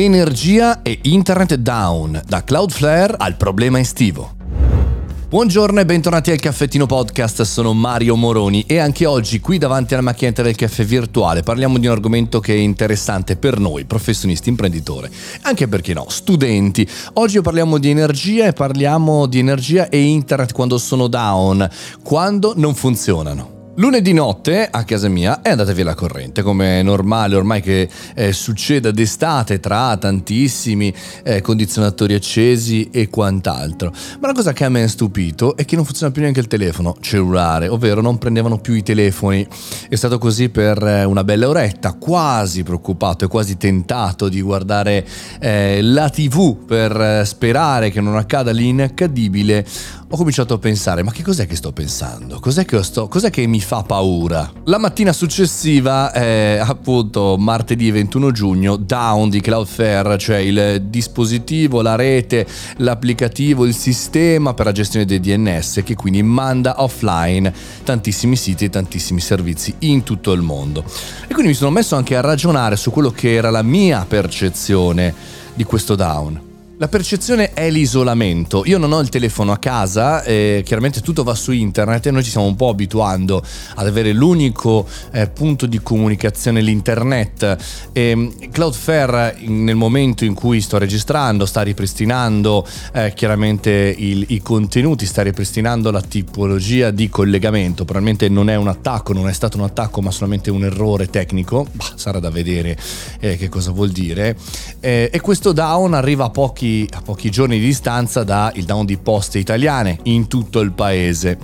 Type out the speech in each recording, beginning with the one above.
Energia e internet down, da Cloudflare al problema estivo. Buongiorno e bentornati al Caffettino Podcast, sono Mario Moroni e anche oggi qui davanti alla macchinetta del caffè virtuale parliamo di un argomento che è interessante per noi, professionisti, imprenditori, anche perché no, studenti. Oggi parliamo di energia e parliamo di energia e internet quando sono down, quando non funzionano. Lunedì notte a casa mia è andata via la corrente, come è normale ormai che eh, succeda d'estate tra tantissimi eh, condizionatori accesi e quant'altro. Ma la cosa che a me ha stupito è che non funziona più neanche il telefono cellulare, ovvero non prendevano più i telefoni. È stato così per eh, una bella oretta, quasi preoccupato e quasi tentato di guardare eh, la TV per eh, sperare che non accada l'inaccadibile ho cominciato a pensare, ma che cos'è che sto pensando? Cos'è che, sto, cos'è che mi fa paura? La mattina successiva, eh, appunto martedì 21 giugno, down di Cloudflare, cioè il dispositivo, la rete, l'applicativo, il sistema per la gestione dei DNS che quindi manda offline tantissimi siti e tantissimi servizi in tutto il mondo. E quindi mi sono messo anche a ragionare su quello che era la mia percezione di questo down. La percezione è l'isolamento. Io non ho il telefono a casa, eh, chiaramente tutto va su internet e noi ci stiamo un po' abituando ad avere l'unico eh, punto di comunicazione, l'internet. E Cloudflare nel momento in cui sto registrando sta ripristinando eh, chiaramente il, i contenuti, sta ripristinando la tipologia di collegamento. Probabilmente non è un attacco, non è stato un attacco ma solamente un errore tecnico. Bah, sarà da vedere eh, che cosa vuol dire. Eh, e questo down arriva a pochi pochi, a pochi giorni di distanza dal down di poste italiane in tutto il paese.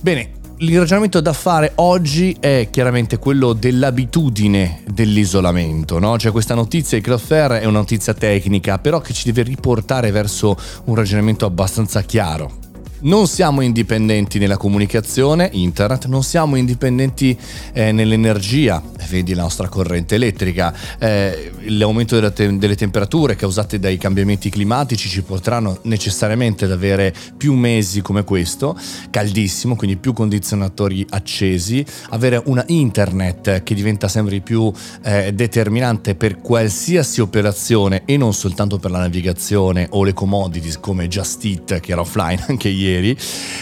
Bene, il ragionamento da fare oggi è chiaramente quello dell'abitudine dell'isolamento, no? Cioè questa notizia di Cloudflare è una notizia tecnica, però che ci deve riportare verso un ragionamento abbastanza chiaro non siamo indipendenti nella comunicazione, internet, non siamo indipendenti eh, nell'energia, vedi la nostra corrente elettrica, eh, l'aumento te- delle temperature causate dai cambiamenti climatici ci porteranno necessariamente ad avere più mesi come questo, caldissimo, quindi più condizionatori accesi, avere una internet che diventa sempre più eh, determinante per qualsiasi operazione e non soltanto per la navigazione o le commodities come Just Eat che era offline anche ieri ieri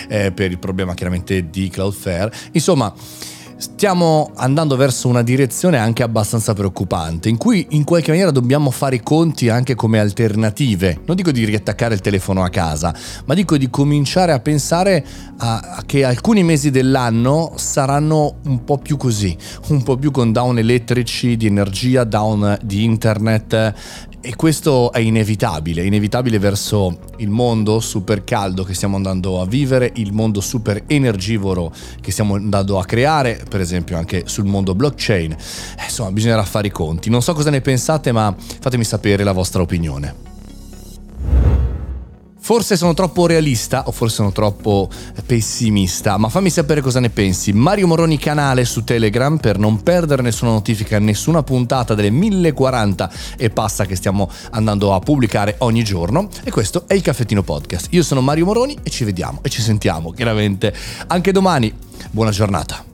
eh, per il problema chiaramente di Cloudflare. Insomma, stiamo andando verso una direzione anche abbastanza preoccupante, in cui in qualche maniera dobbiamo fare i conti anche come alternative. Non dico di riattaccare il telefono a casa, ma dico di cominciare a pensare a, a che alcuni mesi dell'anno saranno un po' più così, un po' più con down elettrici, di energia, down di internet e questo è inevitabile, inevitabile verso il mondo super caldo che stiamo andando a vivere, il mondo super energivoro che stiamo andando a creare, per esempio anche sul mondo blockchain. Eh, insomma, bisognerà fare i conti. Non so cosa ne pensate, ma fatemi sapere la vostra opinione. Forse sono troppo realista o forse sono troppo pessimista, ma fammi sapere cosa ne pensi. Mario Moroni canale su Telegram per non perdere nessuna notifica, nessuna puntata delle 1040 e passa che stiamo andando a pubblicare ogni giorno. E questo è il Caffettino Podcast. Io sono Mario Moroni e ci vediamo e ci sentiamo chiaramente anche domani. Buona giornata.